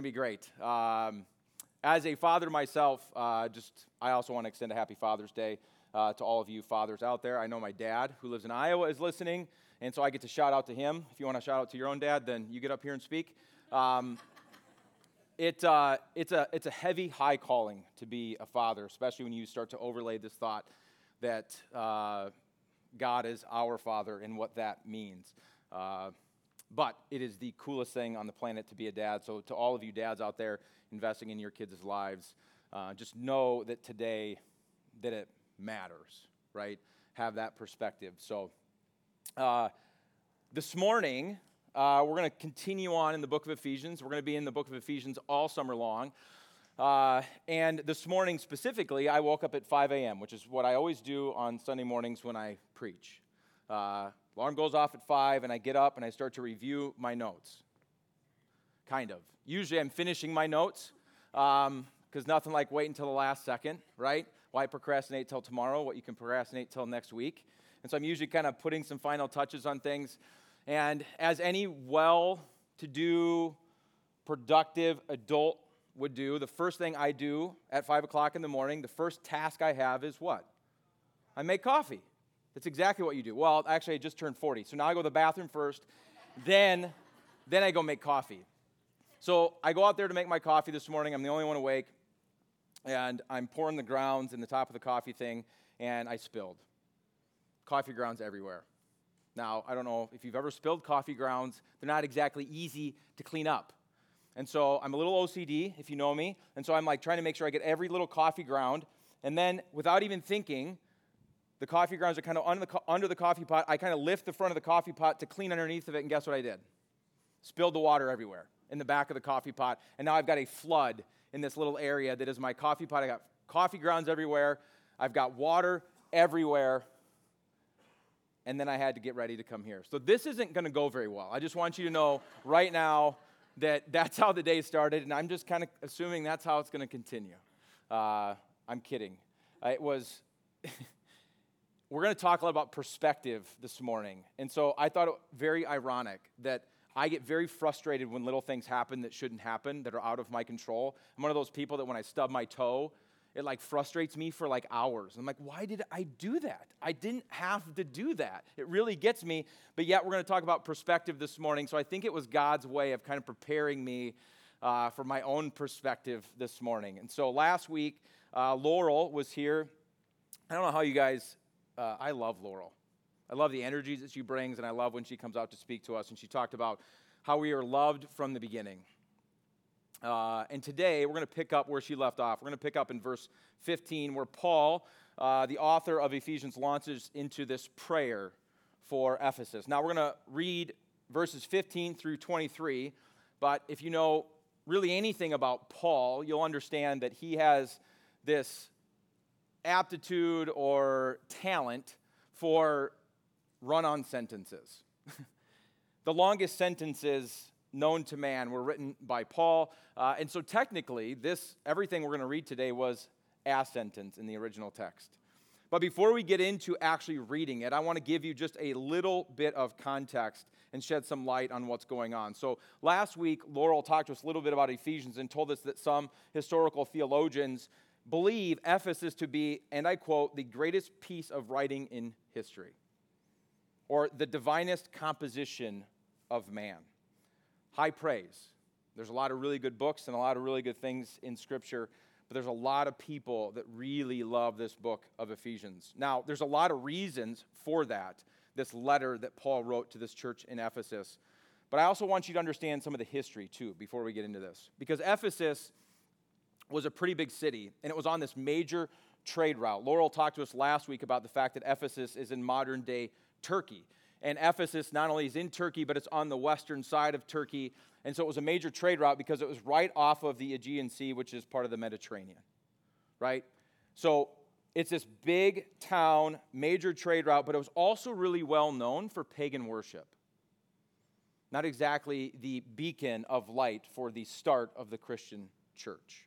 to be great. Um, as a father myself, uh, just I also want to extend a happy Father's Day uh, to all of you fathers out there. I know my dad, who lives in Iowa, is listening, and so I get to shout out to him. If you want to shout out to your own dad, then you get up here and speak. Um, it, uh, it's, a, it's a heavy, high calling to be a father, especially when you start to overlay this thought that uh, God is our Father and what that means. But it is the coolest thing on the planet to be a dad. So, to all of you dads out there investing in your kids' lives, uh, just know that today that it matters, right? Have that perspective. So, uh, this morning, uh, we're going to continue on in the book of Ephesians. We're going to be in the book of Ephesians all summer long. Uh, and this morning specifically, I woke up at 5 a.m., which is what I always do on Sunday mornings when I preach. Uh, Alarm goes off at 5, and I get up and I start to review my notes. Kind of. Usually I'm finishing my notes because um, nothing like waiting until the last second, right? Why procrastinate till tomorrow? What you can procrastinate till next week. And so I'm usually kind of putting some final touches on things. And as any well to do, productive adult would do, the first thing I do at 5 o'clock in the morning, the first task I have is what? I make coffee. That's exactly what you do. Well, actually, I just turned 40. So now I go to the bathroom first, then, then I go make coffee. So I go out there to make my coffee this morning. I'm the only one awake. And I'm pouring the grounds in the top of the coffee thing, and I spilled. Coffee grounds everywhere. Now, I don't know if you've ever spilled coffee grounds, they're not exactly easy to clean up. And so I'm a little OCD, if you know me. And so I'm like trying to make sure I get every little coffee ground. And then, without even thinking, the coffee grounds are kind of under the, under the coffee pot. I kind of lift the front of the coffee pot to clean underneath of it, and guess what I did? Spilled the water everywhere in the back of the coffee pot. And now I've got a flood in this little area that is my coffee pot. I got coffee grounds everywhere. I've got water everywhere. And then I had to get ready to come here. So this isn't going to go very well. I just want you to know right now that that's how the day started, and I'm just kind of assuming that's how it's going to continue. Uh, I'm kidding. It was. we're going to talk a lot about perspective this morning. And so I thought it very ironic that I get very frustrated when little things happen that shouldn't happen, that are out of my control. I'm one of those people that when I stub my toe, it like frustrates me for like hours. I'm like, why did I do that? I didn't have to do that. It really gets me. But yet, we're going to talk about perspective this morning. So I think it was God's way of kind of preparing me uh, for my own perspective this morning. And so last week, uh, Laurel was here. I don't know how you guys uh, I love Laurel. I love the energy that she brings, and I love when she comes out to speak to us. And she talked about how we are loved from the beginning. Uh, and today we're going to pick up where she left off. We're going to pick up in verse 15, where Paul, uh, the author of Ephesians, launches into this prayer for Ephesus. Now we're going to read verses 15 through 23, but if you know really anything about Paul, you'll understand that he has this aptitude or talent for run on sentences. the longest sentences known to man were written by Paul. Uh, and so technically, this everything we're going to read today was a sentence in the original text. But before we get into actually reading it, I want to give you just a little bit of context and shed some light on what's going on. So, last week, Laurel talked to us a little bit about Ephesians and told us that some historical theologians believe Ephesus to be, and I quote, the greatest piece of writing in history, or the divinest composition of man. High praise. There's a lot of really good books and a lot of really good things in Scripture, but there's a lot of people that really love this book of Ephesians. Now, there's a lot of reasons for that, this letter that Paul wrote to this church in Ephesus. But I also want you to understand some of the history, too, before we get into this. Because Ephesus was a pretty big city, and it was on this major trade route. Laurel talked to us last week about the fact that Ephesus is in modern day Turkey. And Ephesus not only is in Turkey, but it's on the western side of Turkey. And so it was a major trade route because it was right off of the Aegean Sea, which is part of the Mediterranean, right? So it's this big town, major trade route, but it was also really well known for pagan worship. Not exactly the beacon of light for the start of the Christian church.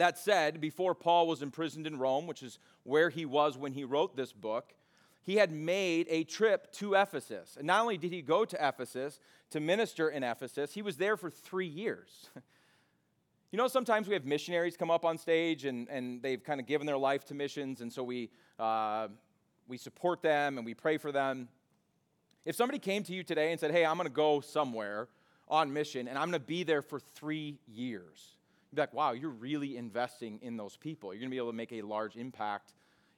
That said, before Paul was imprisoned in Rome, which is where he was when he wrote this book, he had made a trip to Ephesus. And not only did he go to Ephesus to minister in Ephesus, he was there for three years. You know, sometimes we have missionaries come up on stage and, and they've kind of given their life to missions, and so we, uh, we support them and we pray for them. If somebody came to you today and said, Hey, I'm going to go somewhere on mission and I'm going to be there for three years, be like, Wow, you're really investing in those people. You're going to be able to make a large impact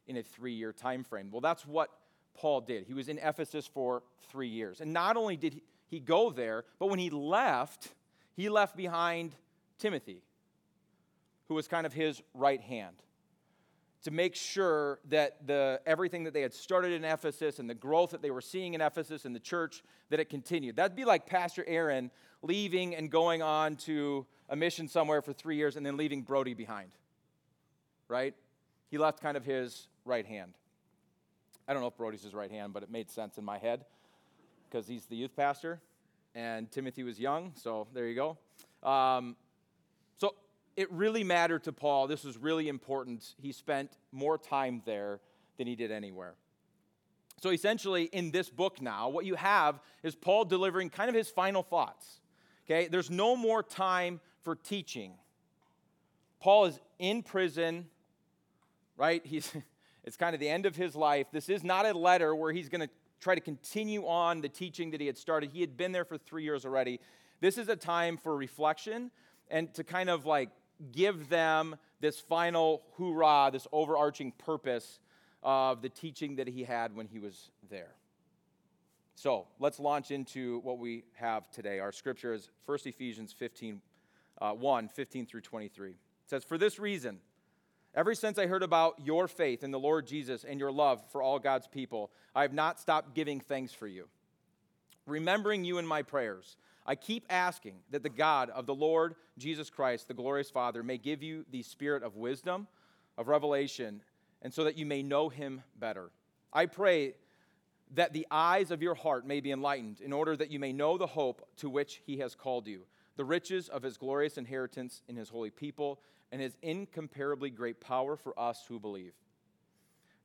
in a three year time frame. Well, that's what Paul did. He was in Ephesus for three years. And not only did he go there, but when he left, he left behind Timothy, who was kind of his right hand, to make sure that the, everything that they had started in Ephesus and the growth that they were seeing in Ephesus and the church, that it continued. That'd be like Pastor Aaron leaving and going on to a mission somewhere for three years and then leaving Brody behind, right? He left kind of his right hand. I don't know if Brody's his right hand, but it made sense in my head because he's the youth pastor and Timothy was young, so there you go. Um, it really mattered to Paul. This was really important. He spent more time there than he did anywhere. So essentially, in this book now, what you have is Paul delivering kind of his final thoughts. Okay, there's no more time for teaching. Paul is in prison, right? He's, it's kind of the end of his life. This is not a letter where he's going to try to continue on the teaching that he had started. He had been there for three years already. This is a time for reflection and to kind of like give them this final hoorah, this overarching purpose of the teaching that he had when he was there. So let's launch into what we have today. Our scripture is 1 Ephesians 15, uh, 1, 15 through 23. It says, For this reason, ever since I heard about your faith in the Lord Jesus and your love for all God's people, I have not stopped giving thanks for you, remembering you in my prayers. I keep asking that the God of the Lord Jesus Christ, the glorious Father, may give you the spirit of wisdom, of revelation, and so that you may know him better. I pray that the eyes of your heart may be enlightened, in order that you may know the hope to which he has called you, the riches of his glorious inheritance in his holy people, and his incomparably great power for us who believe.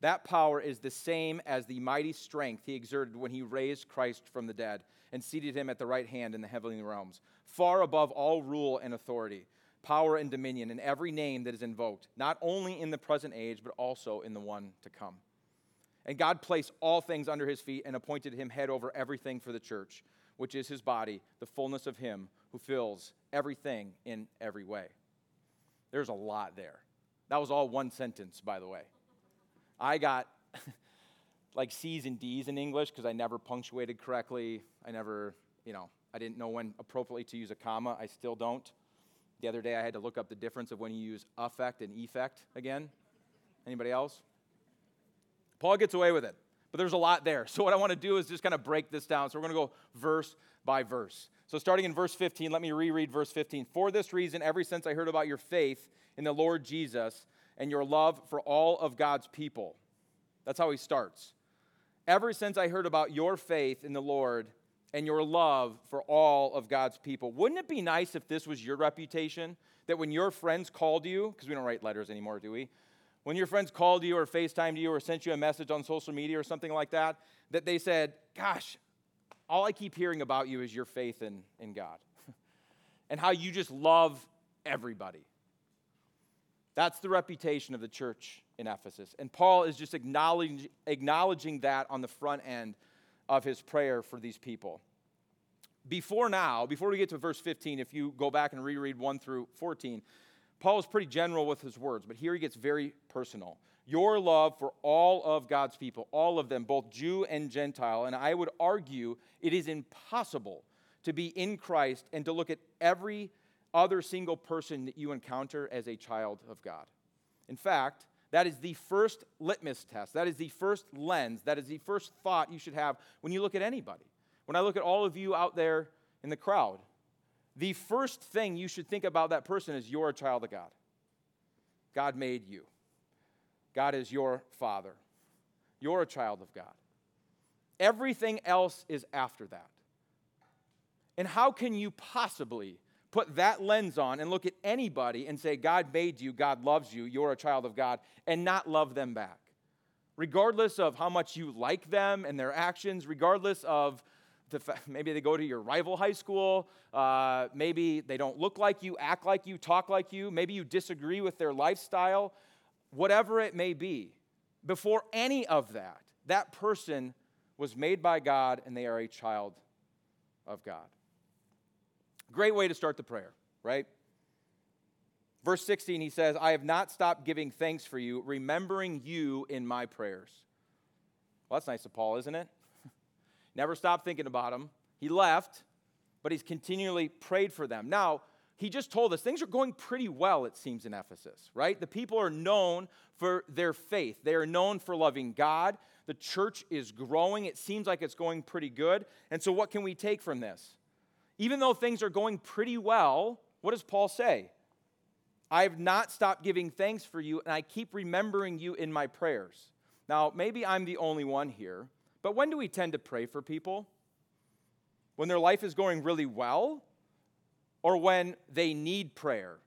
That power is the same as the mighty strength he exerted when he raised Christ from the dead and seated him at the right hand in the heavenly realms, far above all rule and authority, power and dominion, and every name that is invoked, not only in the present age, but also in the one to come. And God placed all things under his feet and appointed him head over everything for the church, which is his body, the fullness of him who fills everything in every way. There's a lot there. That was all one sentence, by the way. I got like C's and D's in English because I never punctuated correctly. I never, you know, I didn't know when appropriately to use a comma. I still don't. The other day I had to look up the difference of when you use affect and effect again. Anybody else? Paul gets away with it, but there's a lot there. So what I want to do is just kind of break this down. So we're going to go verse by verse. So starting in verse 15, let me reread verse 15. For this reason, ever since I heard about your faith in the Lord Jesus, and your love for all of God's people. That's how he starts. Ever since I heard about your faith in the Lord and your love for all of God's people, wouldn't it be nice if this was your reputation? That when your friends called you, because we don't write letters anymore, do we? When your friends called you or FaceTimed you or sent you a message on social media or something like that, that they said, Gosh, all I keep hearing about you is your faith in, in God and how you just love everybody. That's the reputation of the church in Ephesus. And Paul is just acknowledging, acknowledging that on the front end of his prayer for these people. Before now, before we get to verse 15, if you go back and reread 1 through 14, Paul is pretty general with his words, but here he gets very personal. Your love for all of God's people, all of them, both Jew and Gentile, and I would argue it is impossible to be in Christ and to look at every other single person that you encounter as a child of God. In fact, that is the first litmus test. That is the first lens. That is the first thought you should have when you look at anybody. When I look at all of you out there in the crowd, the first thing you should think about that person is you're a child of God. God made you, God is your father. You're a child of God. Everything else is after that. And how can you possibly put that lens on and look at anybody and say, God made you, God loves you, you're a child of God, and not love them back. regardless of how much you like them and their actions, regardless of the fa- maybe they go to your rival high school, uh, maybe they don't look like you, act like you, talk like you, maybe you disagree with their lifestyle, whatever it may be. Before any of that, that person was made by God and they are a child of God. Great way to start the prayer, right? Verse 16, he says, I have not stopped giving thanks for you, remembering you in my prayers. Well, that's nice of Paul, isn't it? Never stopped thinking about them. He left, but he's continually prayed for them. Now, he just told us things are going pretty well, it seems, in Ephesus, right? The people are known for their faith, they are known for loving God. The church is growing. It seems like it's going pretty good. And so, what can we take from this? Even though things are going pretty well, what does Paul say? I have not stopped giving thanks for you, and I keep remembering you in my prayers. Now, maybe I'm the only one here, but when do we tend to pray for people? When their life is going really well, or when they need prayer?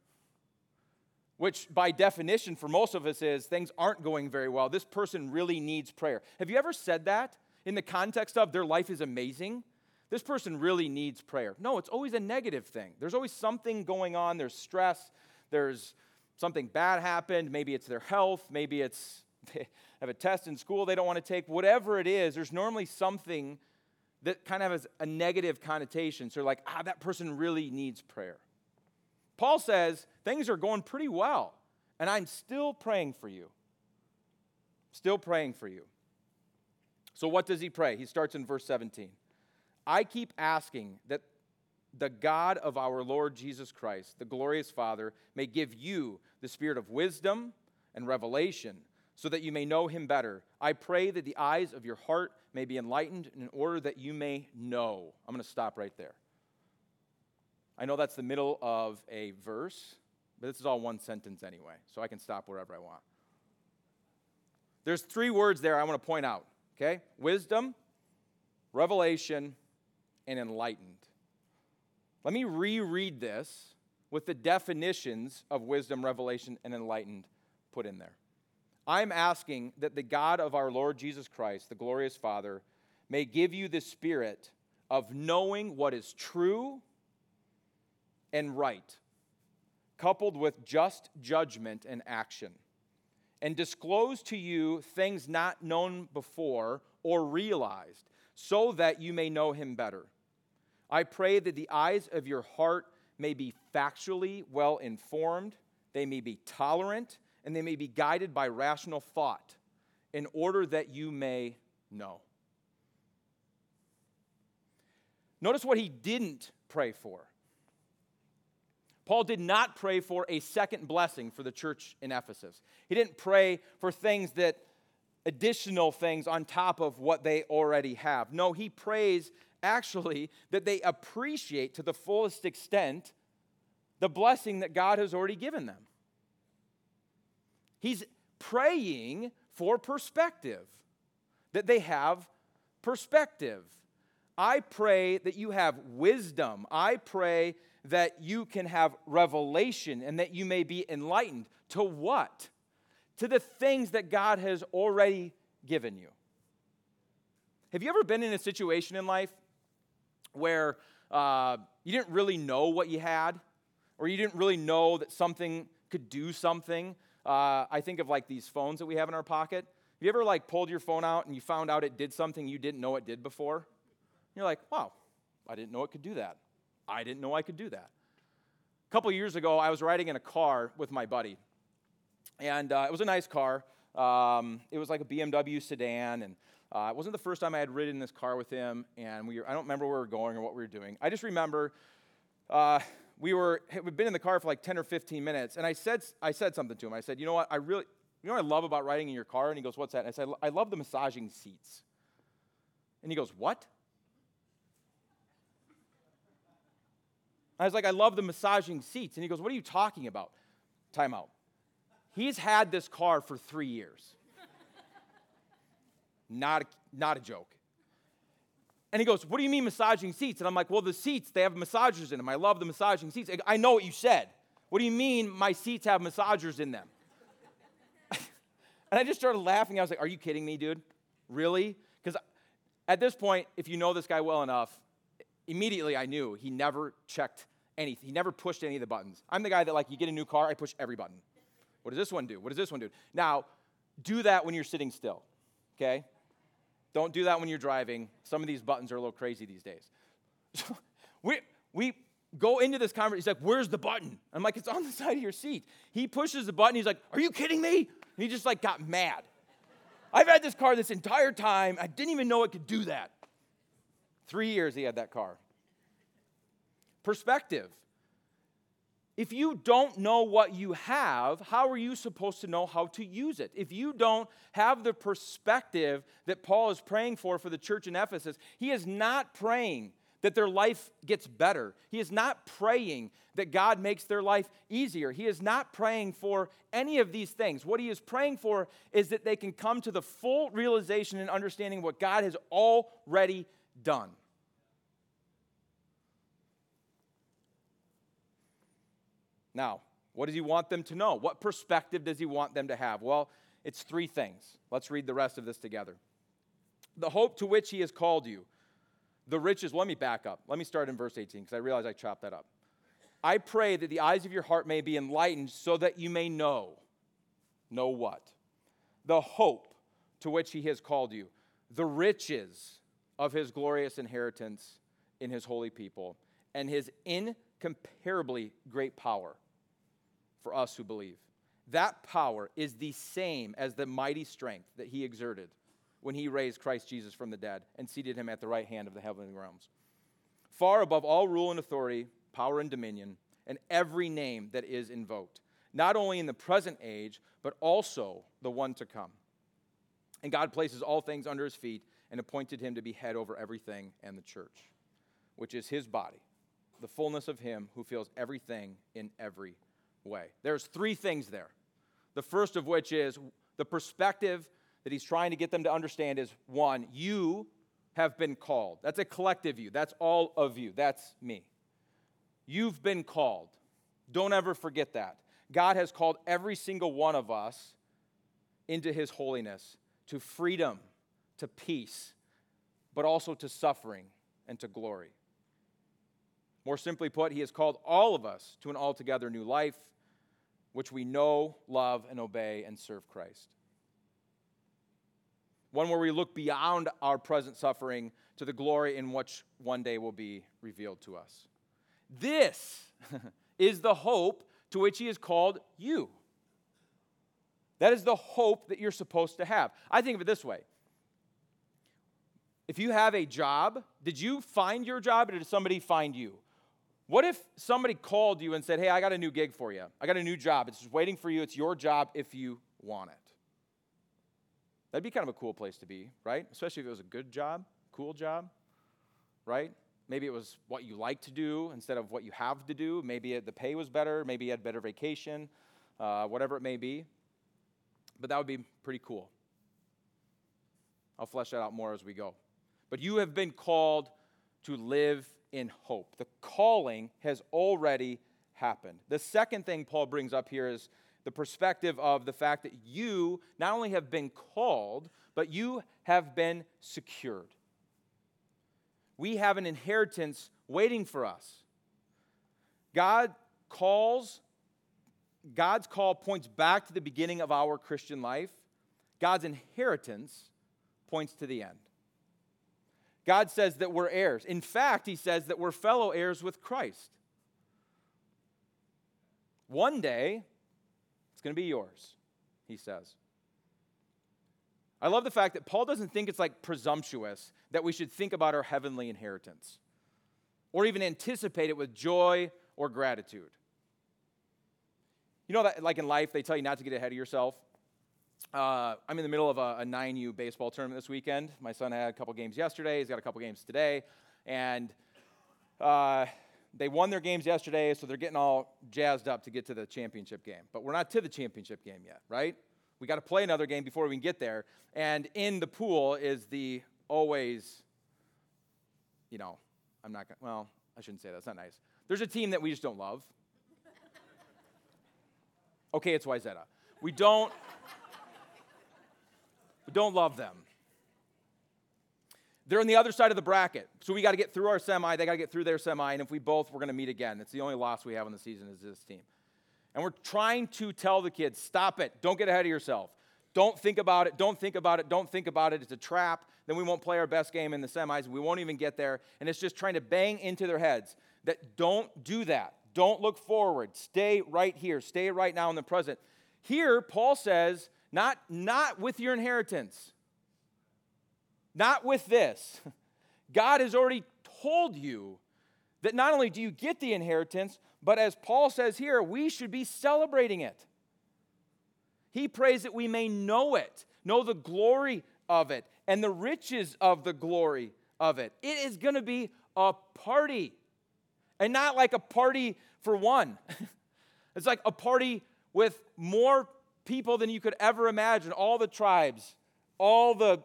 Which, by definition, for most of us, is things aren't going very well. This person really needs prayer. Have you ever said that in the context of their life is amazing? This person really needs prayer. No, it's always a negative thing. There's always something going on. There's stress, there's something bad happened, maybe it's their health, maybe it's they have a test in school they don't want to take, whatever it is, there's normally something that kind of has a negative connotation. So, like, ah, that person really needs prayer. Paul says things are going pretty well, and I'm still praying for you. Still praying for you. So, what does he pray? He starts in verse 17. I keep asking that the God of our Lord Jesus Christ, the glorious Father, may give you the spirit of wisdom and revelation so that you may know him better. I pray that the eyes of your heart may be enlightened in order that you may know. I'm going to stop right there. I know that's the middle of a verse, but this is all one sentence anyway, so I can stop wherever I want. There's three words there I want to point out, okay? Wisdom, revelation, and enlightened. Let me reread this with the definitions of wisdom, revelation, and enlightened put in there. I'm asking that the God of our Lord Jesus Christ, the glorious Father, may give you the spirit of knowing what is true and right, coupled with just judgment and action, and disclose to you things not known before or realized, so that you may know him better I pray that the eyes of your heart may be factually well informed, they may be tolerant, and they may be guided by rational thought in order that you may know. Notice what he didn't pray for. Paul did not pray for a second blessing for the church in Ephesus. He didn't pray for things that additional things on top of what they already have. No, he prays actually that they appreciate to the fullest extent the blessing that God has already given them. He's praying for perspective, that they have perspective. I pray that you have wisdom. I pray that you can have revelation and that you may be enlightened. To what? To the things that God has already given you. Have you ever been in a situation in life where uh, you didn't really know what you had, or you didn't really know that something could do something. Uh, I think of like these phones that we have in our pocket. Have you ever like pulled your phone out and you found out it did something you didn't know it did before? You're like, wow, I didn't know it could do that. I didn't know I could do that. A couple years ago, I was riding in a car with my buddy, and uh, it was a nice car. Um, it was like a BMW sedan, and uh, it wasn't the first time I had ridden in this car with him, and we were, I don't remember where we were going or what we were doing. I just remember uh, we were we'd been in the car for like 10 or 15 minutes, and I said I said something to him. I said, "You know what? I really, you know what I love about riding in your car?" And he goes, "What's that?" And I said, "I love the massaging seats." And he goes, "What?" I was like, "I love the massaging seats." And he goes, "What are you talking about?" Time out. He's had this car for three years. Not a, not a joke. And he goes, What do you mean massaging seats? And I'm like, Well, the seats, they have massagers in them. I love the massaging seats. I know what you said. What do you mean my seats have massagers in them? And I just started laughing. I was like, Are you kidding me, dude? Really? Because at this point, if you know this guy well enough, immediately I knew he never checked anything. He never pushed any of the buttons. I'm the guy that, like, you get a new car, I push every button. What does this one do? What does this one do? Now, do that when you're sitting still, okay? Don't do that when you're driving. Some of these buttons are a little crazy these days. we, we go into this conversation. He's like, Where's the button? I'm like, It's on the side of your seat. He pushes the button. He's like, Are you kidding me? And he just like got mad. I've had this car this entire time. I didn't even know it could do that. Three years he had that car. Perspective. If you don't know what you have, how are you supposed to know how to use it? If you don't have the perspective that Paul is praying for for the church in Ephesus, he is not praying that their life gets better. He is not praying that God makes their life easier. He is not praying for any of these things. What he is praying for is that they can come to the full realization and understanding what God has already done. Now, what does he want them to know? What perspective does he want them to have? Well, it's three things. Let's read the rest of this together. The hope to which he has called you the riches. Let me back up. Let me start in verse 18 because I realize I chopped that up. I pray that the eyes of your heart may be enlightened so that you may know. Know what? The hope to which he has called you, the riches of his glorious inheritance in his holy people, and his incomparably great power for us who believe. That power is the same as the mighty strength that he exerted when he raised Christ Jesus from the dead and seated him at the right hand of the heavenly realms. Far above all rule and authority, power and dominion, and every name that is invoked, not only in the present age, but also the one to come. And God places all things under his feet and appointed him to be head over everything and the church, which is his body, the fullness of him who fills everything in every way. There's three things there. The first of which is the perspective that he's trying to get them to understand is one, you have been called. That's a collective you. That's all of you. That's me. You've been called. Don't ever forget that. God has called every single one of us into his holiness, to freedom, to peace, but also to suffering and to glory. More simply put, he has called all of us to an altogether new life, which we know, love, and obey and serve Christ one where we look beyond our present suffering to the glory in which one day will be revealed to us. This is the hope to which He has called you. That is the hope that you're supposed to have. I think of it this way if you have a job, did you find your job or did somebody find you? What if somebody called you and said, Hey, I got a new gig for you? I got a new job. It's just waiting for you. It's your job if you want it. That'd be kind of a cool place to be, right? Especially if it was a good job, cool job, right? Maybe it was what you like to do instead of what you have to do. Maybe it, the pay was better. Maybe you had better vacation, uh, whatever it may be. But that would be pretty cool. I'll flesh that out more as we go. But you have been called to live in hope. The calling has already happened. The second thing Paul brings up here is the perspective of the fact that you not only have been called, but you have been secured. We have an inheritance waiting for us. God calls, God's call points back to the beginning of our Christian life. God's inheritance points to the end. God says that we're heirs. In fact, He says that we're fellow heirs with Christ. One day, it's going to be yours, he says. I love the fact that Paul doesn't think it's like presumptuous that we should think about our heavenly inheritance or even anticipate it with joy or gratitude. You know that, like in life, they tell you not to get ahead of yourself. Uh, I'm in the middle of a, a 9U baseball tournament this weekend. My son had a couple games yesterday, he's got a couple games today. And uh, they won their games yesterday, so they're getting all jazzed up to get to the championship game. But we're not to the championship game yet, right? We got to play another game before we can get there. And in the pool is the always, you know, I'm not going to, well, I shouldn't say that. That's not nice. There's a team that we just don't love. Okay, it's Wayzata. We don't, but don't love them. They're on the other side of the bracket. So we got to get through our semi. They got to get through their semi. And if we both, we're going to meet again. It's the only loss we have in the season is this team. And we're trying to tell the kids stop it. Don't get ahead of yourself. Don't think about it. Don't think about it. Don't think about it. It's a trap. Then we won't play our best game in the semis. We won't even get there. And it's just trying to bang into their heads that don't do that. Don't look forward. Stay right here. Stay right now in the present. Here, Paul says, not, not with your inheritance. Not with this. God has already told you that not only do you get the inheritance, but as Paul says here, we should be celebrating it. He prays that we may know it, know the glory of it, and the riches of the glory of it. It is going to be a party, and not like a party for one. it's like a party with more people than you could ever imagine all the tribes, all the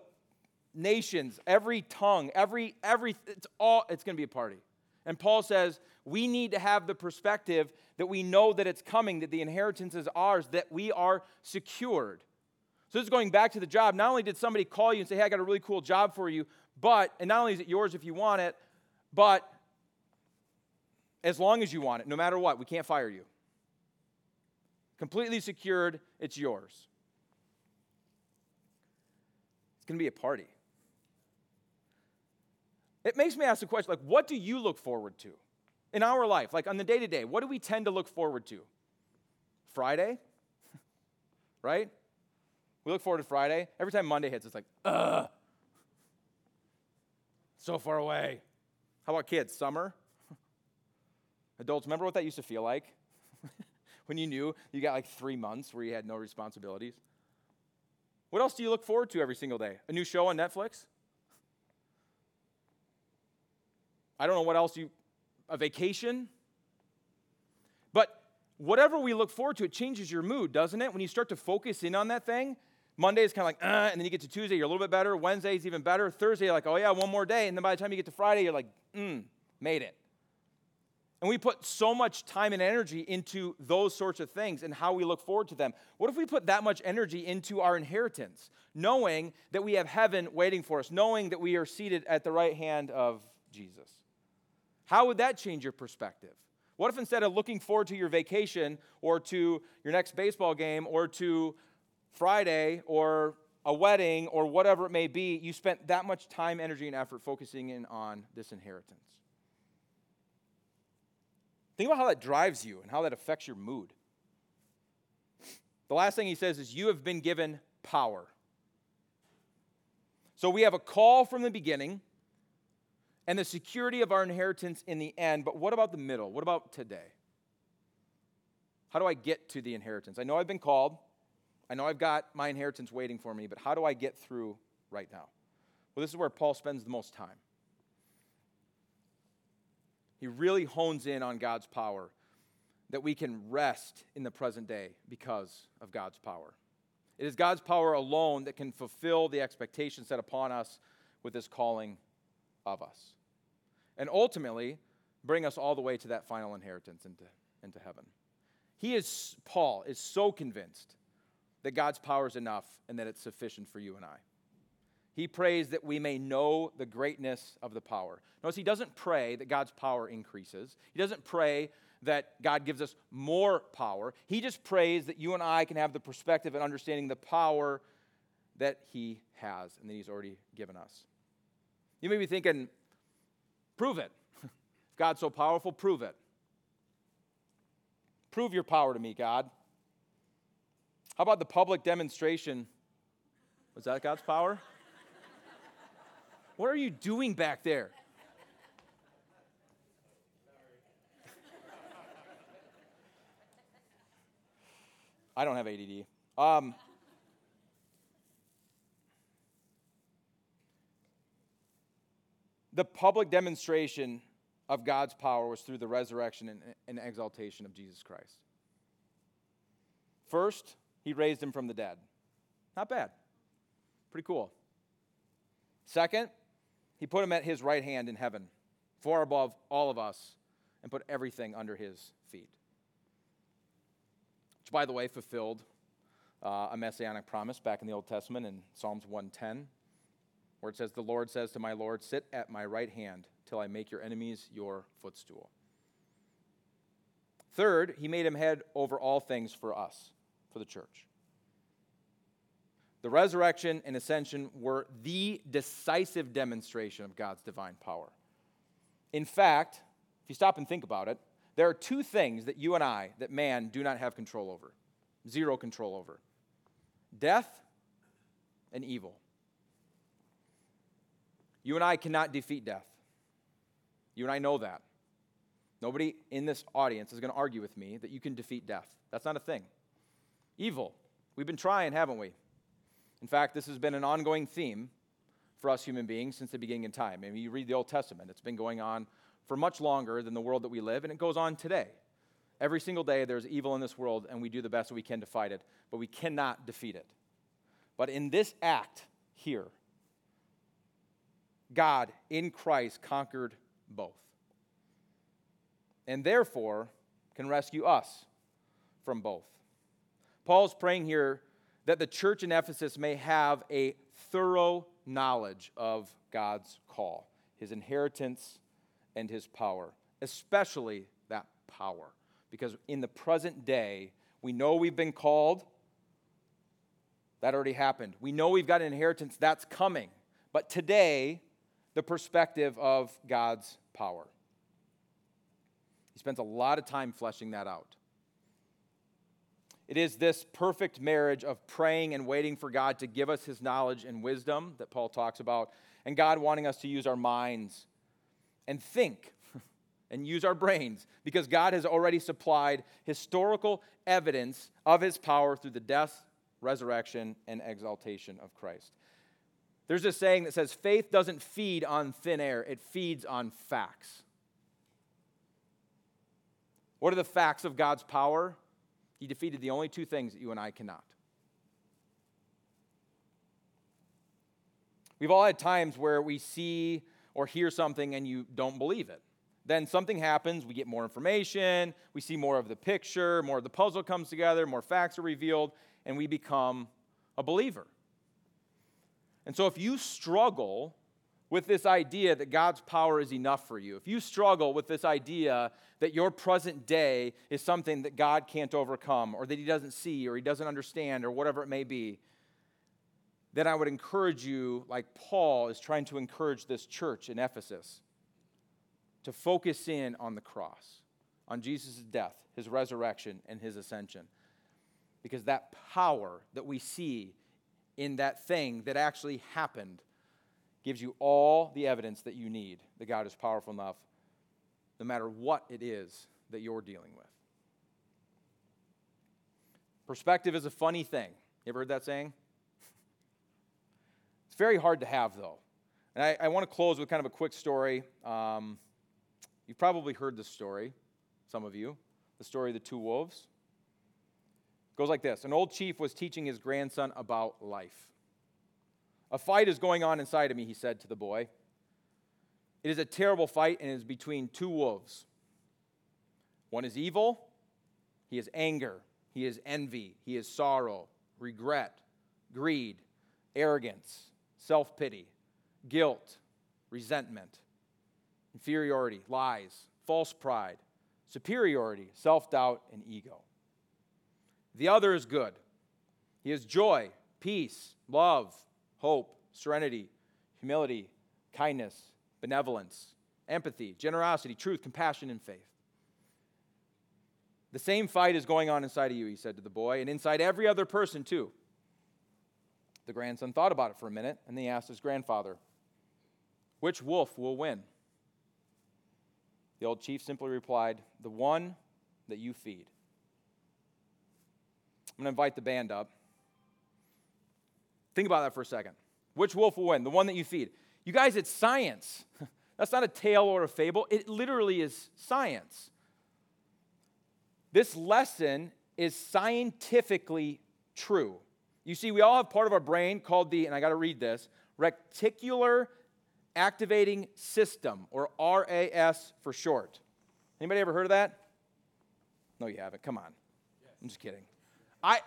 nations, every tongue, every every it's all it's going to be a party. And Paul says, we need to have the perspective that we know that it's coming, that the inheritance is ours, that we are secured. So this is going back to the job. Not only did somebody call you and say, "Hey, I got a really cool job for you," but and not only is it yours if you want it, but as long as you want it, no matter what, we can't fire you. Completely secured, it's yours. It's going to be a party. It makes me ask the question like, what do you look forward to in our life? Like on the day to day, what do we tend to look forward to? Friday? right? We look forward to Friday. Every time Monday hits, it's like, ugh, so far away. How about kids? Summer? Adults, remember what that used to feel like? When you knew you got like three months where you had no responsibilities? What else do you look forward to every single day? A new show on Netflix? I don't know what else you, a vacation. But whatever we look forward to, it changes your mood, doesn't it? When you start to focus in on that thing, Monday is kind of like, uh, and then you get to Tuesday, you're a little bit better. Wednesday is even better. Thursday, like, oh yeah, one more day. And then by the time you get to Friday, you're like, mm, made it. And we put so much time and energy into those sorts of things and how we look forward to them. What if we put that much energy into our inheritance, knowing that we have heaven waiting for us, knowing that we are seated at the right hand of Jesus? How would that change your perspective? What if instead of looking forward to your vacation or to your next baseball game or to Friday or a wedding or whatever it may be, you spent that much time, energy, and effort focusing in on this inheritance? Think about how that drives you and how that affects your mood. The last thing he says is, You have been given power. So we have a call from the beginning and the security of our inheritance in the end. But what about the middle? What about today? How do I get to the inheritance? I know I've been called. I know I've got my inheritance waiting for me, but how do I get through right now? Well, this is where Paul spends the most time. He really hones in on God's power that we can rest in the present day because of God's power. It is God's power alone that can fulfill the expectations set upon us with this calling of us and ultimately bring us all the way to that final inheritance into, into heaven. He is, Paul, is so convinced that God's power is enough and that it's sufficient for you and I. He prays that we may know the greatness of the power. Notice he doesn't pray that God's power increases. He doesn't pray that God gives us more power. He just prays that you and I can have the perspective and understanding the power that he has and that he's already given us. You may be thinking, Prove it. if God's so powerful, prove it. Prove your power to me, God. How about the public demonstration? Was that God's power? What are you doing back there? I don't have ADD. Um, the public demonstration of God's power was through the resurrection and, and, exaltation of Jesus Christ. First, he raised him from the dead. Not bad. Pretty cool. Second, he put him at his right hand in heaven, far above all of us, and put everything under his feet. Which, by the way, fulfilled uh, a messianic promise back in the Old Testament in Psalms 110, where it says, The Lord says to my Lord, Sit at my right hand till I make your enemies your footstool. Third, he made him head over all things for us, for the church. The resurrection and ascension were the decisive demonstration of God's divine power. In fact, if you stop and think about it, there are two things that you and I, that man, do not have control over zero control over death and evil. You and I cannot defeat death. You and I know that. Nobody in this audience is going to argue with me that you can defeat death. That's not a thing. Evil. We've been trying, haven't we? In fact, this has been an ongoing theme for us human beings since the beginning of time. I mean, you read the Old Testament, it's been going on for much longer than the world that we live, and it goes on today. Every single day, there's evil in this world, and we do the best we can to fight it, but we cannot defeat it. But in this act here, God in Christ conquered both, and therefore can rescue us from both. Paul's praying here that the church in Ephesus may have a thorough knowledge of God's call, his inheritance, and his power, especially that power. Because in the present day, we know we've been called. That already happened. We know we've got an inheritance that's coming. But today, the perspective of God's power. He spends a lot of time fleshing that out. It is this perfect marriage of praying and waiting for God to give us his knowledge and wisdom that Paul talks about, and God wanting us to use our minds and think and use our brains because God has already supplied historical evidence of his power through the death, resurrection, and exaltation of Christ. There's this saying that says faith doesn't feed on thin air, it feeds on facts. What are the facts of God's power? He defeated the only two things that you and I cannot. We've all had times where we see or hear something and you don't believe it. Then something happens, we get more information, we see more of the picture, more of the puzzle comes together, more facts are revealed, and we become a believer. And so if you struggle with this idea that God's power is enough for you, if you struggle with this idea that your present day is something that God can't overcome, or that He doesn't see, or He doesn't understand, or whatever it may be, then I would encourage you, like Paul is trying to encourage this church in Ephesus, to focus in on the cross, on Jesus' death, his resurrection, and his ascension. Because that power that we see in that thing that actually happened gives you all the evidence that you need that God is powerful enough, no matter what it is that you're dealing with. Perspective is a funny thing. You ever heard that saying? It's very hard to have, though. And I, I want to close with kind of a quick story. Um, you've probably heard this story, some of you, the story of the two wolves. It goes like this An old chief was teaching his grandson about life. A fight is going on inside of me, he said to the boy. It is a terrible fight, and it is between two wolves. One is evil, he is anger, he is envy, he is sorrow, regret, greed, arrogance, self pity, guilt, resentment, inferiority, lies, false pride, superiority, self doubt, and ego. The other is good. He is joy, peace, love, hope, serenity, humility, kindness, benevolence, empathy, generosity, truth, compassion, and faith. The same fight is going on inside of you, he said to the boy, and inside every other person, too. The grandson thought about it for a minute, and then he asked his grandfather, Which wolf will win? The old chief simply replied, The one that you feed. I'm going to invite the band up. Think about that for a second. Which wolf will win? The one that you feed. You guys, it's science. That's not a tale or a fable. It literally is science. This lesson is scientifically true. You see, we all have part of our brain called the, and I got to read this, reticular activating system, or RAS for short. Anybody ever heard of that? No, you haven't. Come on. I'm just kidding. I,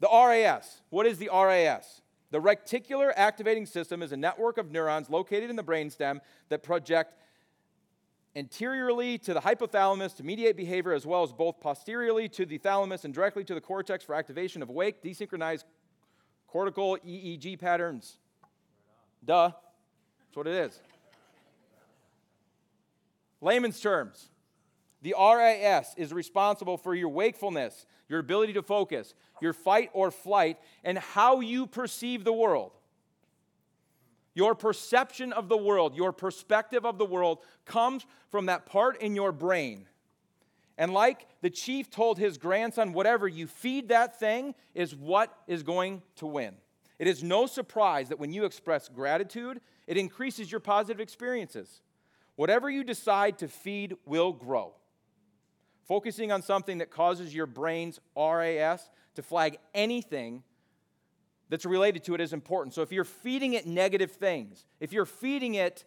The RAS. What is the RAS? The reticular activating system is a network of neurons located in the brainstem that project anteriorly to the hypothalamus to mediate behavior, as well as both posteriorly to the thalamus and directly to the cortex for activation of awake, desynchronized cortical EEG patterns. Duh. That's what it is. Layman's terms the RAS is responsible for your wakefulness, your ability to focus, your fight or flight, and how you perceive the world. Your perception of the world, your perspective of the world comes from that part in your brain. And like the chief told his grandson, whatever you feed that thing is what is going to win. It is no surprise that when you express gratitude, it increases your positive experiences. Whatever you decide to feed will grow. Focusing on something that causes your brain's RAS to flag anything that's related to it is important. So if you're feeding it negative things, if you're feeding it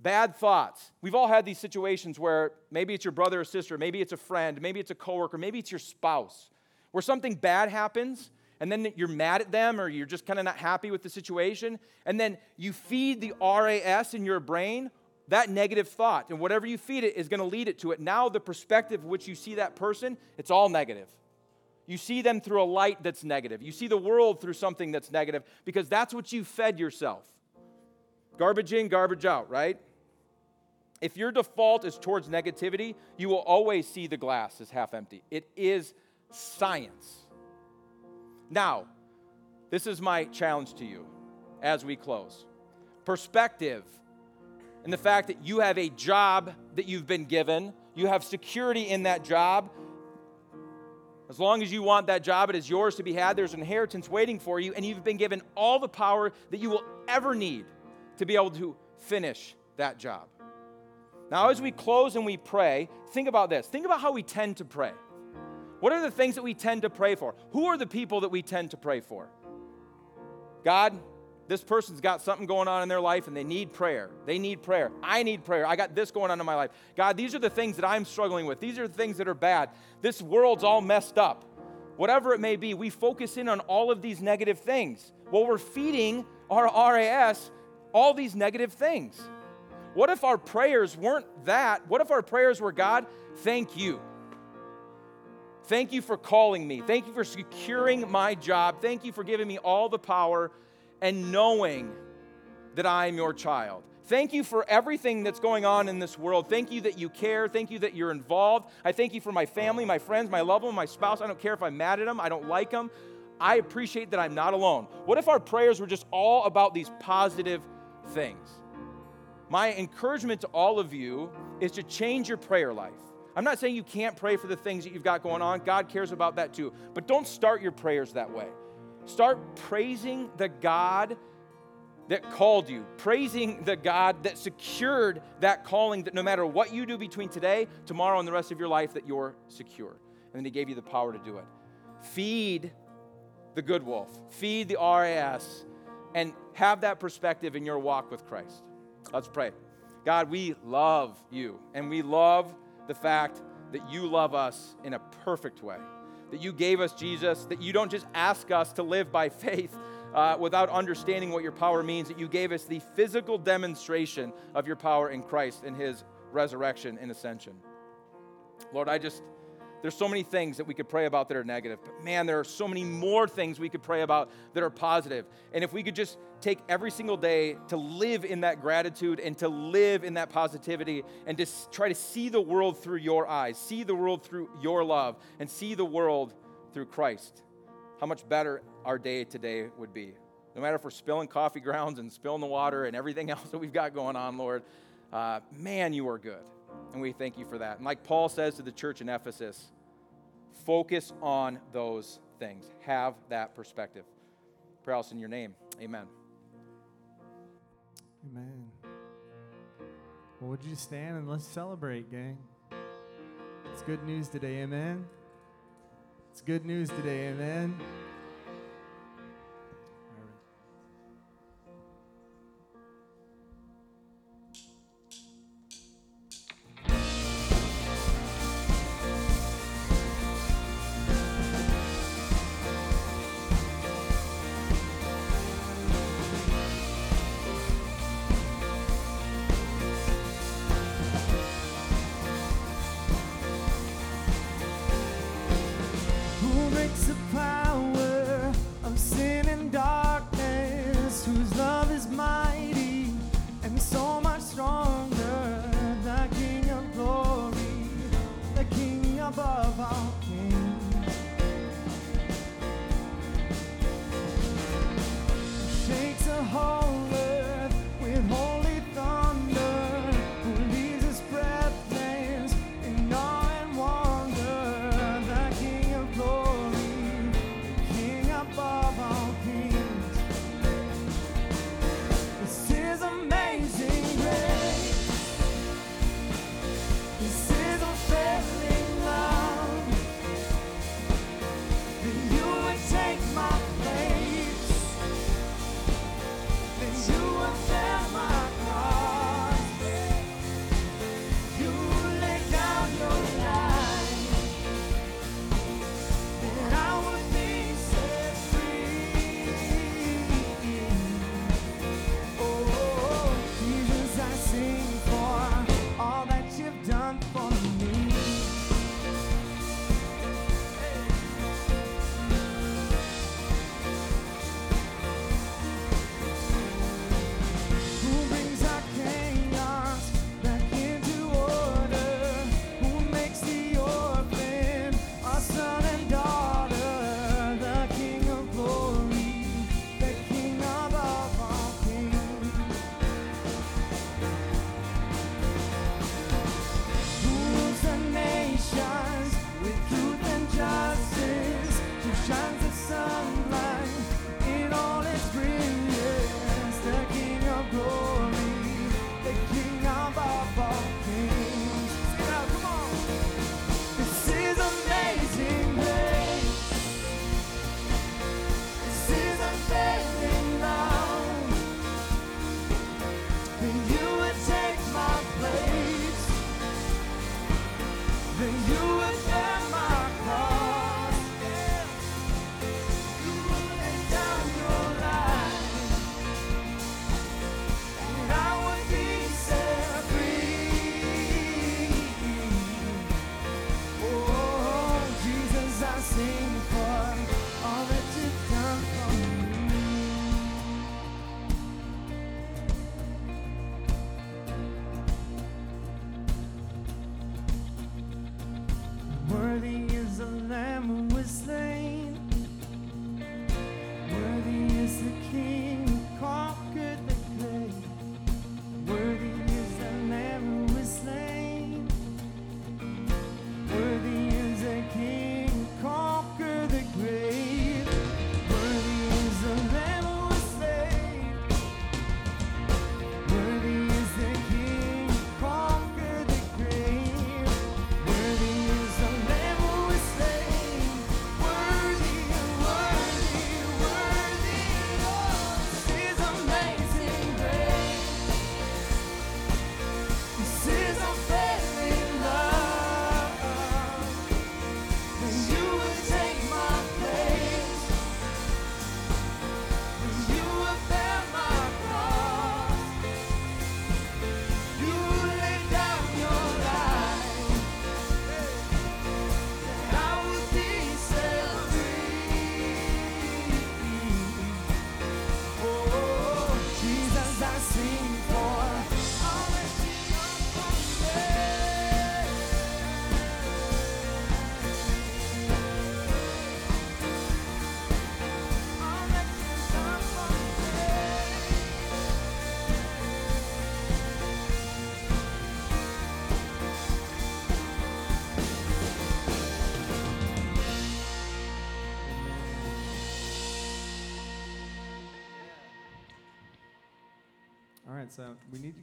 bad thoughts, we've all had these situations where maybe it's your brother or sister, maybe it's a friend, maybe it's a coworker, maybe it's your spouse, where something bad happens and then you're mad at them or you're just kind of not happy with the situation, and then you feed the RAS in your brain that negative thought, and whatever you feed it is going to lead it to it. Now, the perspective which you see that person, it's all negative. You see them through a light that's negative. You see the world through something that's negative because that's what you fed yourself. Garbage in, garbage out, right? If your default is towards negativity, you will always see the glass as half empty. It is science. Now, this is my challenge to you as we close. Perspective and the fact that you have a job that you've been given, you have security in that job. As long as you want that job, it is yours to be had. There's inheritance waiting for you, and you've been given all the power that you will ever need to be able to finish that job. Now, as we close and we pray, think about this. Think about how we tend to pray. What are the things that we tend to pray for? Who are the people that we tend to pray for? God, this person's got something going on in their life and they need prayer. They need prayer. I need prayer. I got this going on in my life. God, these are the things that I'm struggling with. These are the things that are bad. This world's all messed up. Whatever it may be, we focus in on all of these negative things. Well, we're feeding our RAS all these negative things. What if our prayers weren't that? What if our prayers were, God, thank you. Thank you for calling me. Thank you for securing my job. Thank you for giving me all the power and knowing that I am your child. Thank you for everything that's going on in this world. Thank you that you care. Thank you that you're involved. I thank you for my family, my friends, my loved one, my spouse. I don't care if I'm mad at them, I don't like them. I appreciate that I'm not alone. What if our prayers were just all about these positive things? My encouragement to all of you is to change your prayer life. I'm not saying you can't pray for the things that you've got going on. God cares about that too. But don't start your prayers that way. Start praising the God that called you, praising the God that secured that calling, that no matter what you do between today, tomorrow, and the rest of your life, that you're secure. And then He gave you the power to do it. Feed the good wolf, feed the RAS, and have that perspective in your walk with Christ. Let's pray. God, we love you, and we love the fact that you love us in a perfect way that you gave us, Jesus, that you don't just ask us to live by faith uh, without understanding what your power means, that you gave us the physical demonstration of your power in Christ in his resurrection and ascension. Lord, I just, there's so many things that we could pray about that are negative, but man, there are so many more things we could pray about that are positive. And if we could just take every single day to live in that gratitude and to live in that positivity and to try to see the world through your eyes, see the world through your love, and see the world through Christ, how much better our day today would be. No matter if we're spilling coffee grounds and spilling the water and everything else that we've got going on, Lord, uh, man, you are good. And we thank you for that. And like Paul says to the church in Ephesus, focus on those things. Have that perspective. Pray else in your name. Amen. Amen. Well, would you stand and let's celebrate, gang? It's good news today, amen. It's good news today, amen.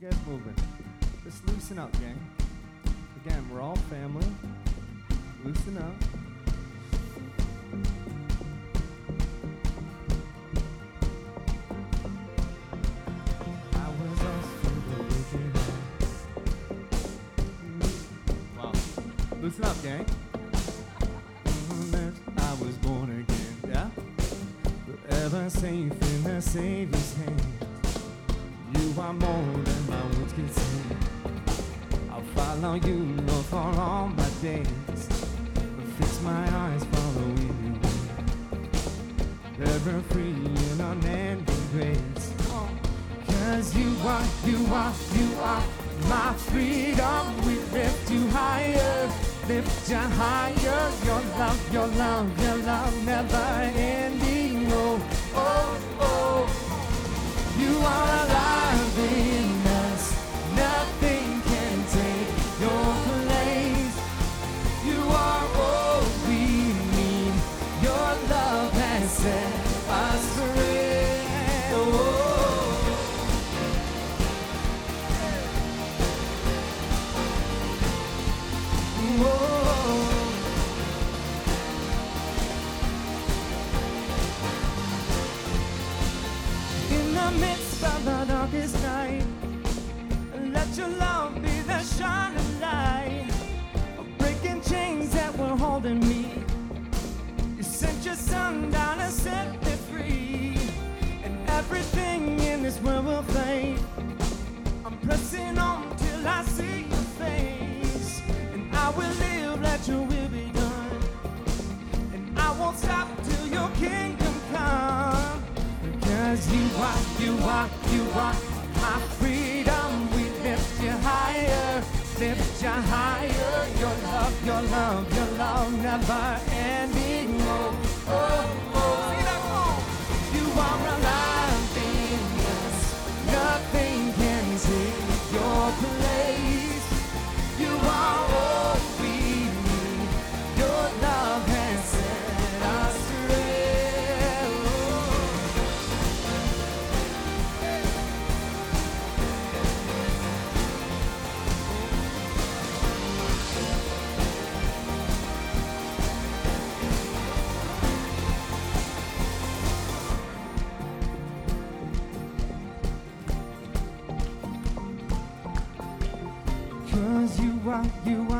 you guys moving. Just loosen up, gang. Again, we're all family. Loosen up. Wow. Loosen up, gang. I was born again, yeah? Forever safe in the Savior's hand are more than my words can say. I'll follow you for all my days. Fix my eyes following you. Ever free in unending grace. Cause you are, you are, you are my freedom. We lift you higher, lift you higher. Your love, your love, your love never ending. Oh, oh, oh. You are alive. And set me free, and everything in this world will fade. I'm pressing on till I see your face, and I will live, let your will be done. And I won't stop till your kingdom come. Because you are, you are, you are my freedom. We lift you higher, lift you higher. Your love, your love, your love never ending. Oh, oh, Are, you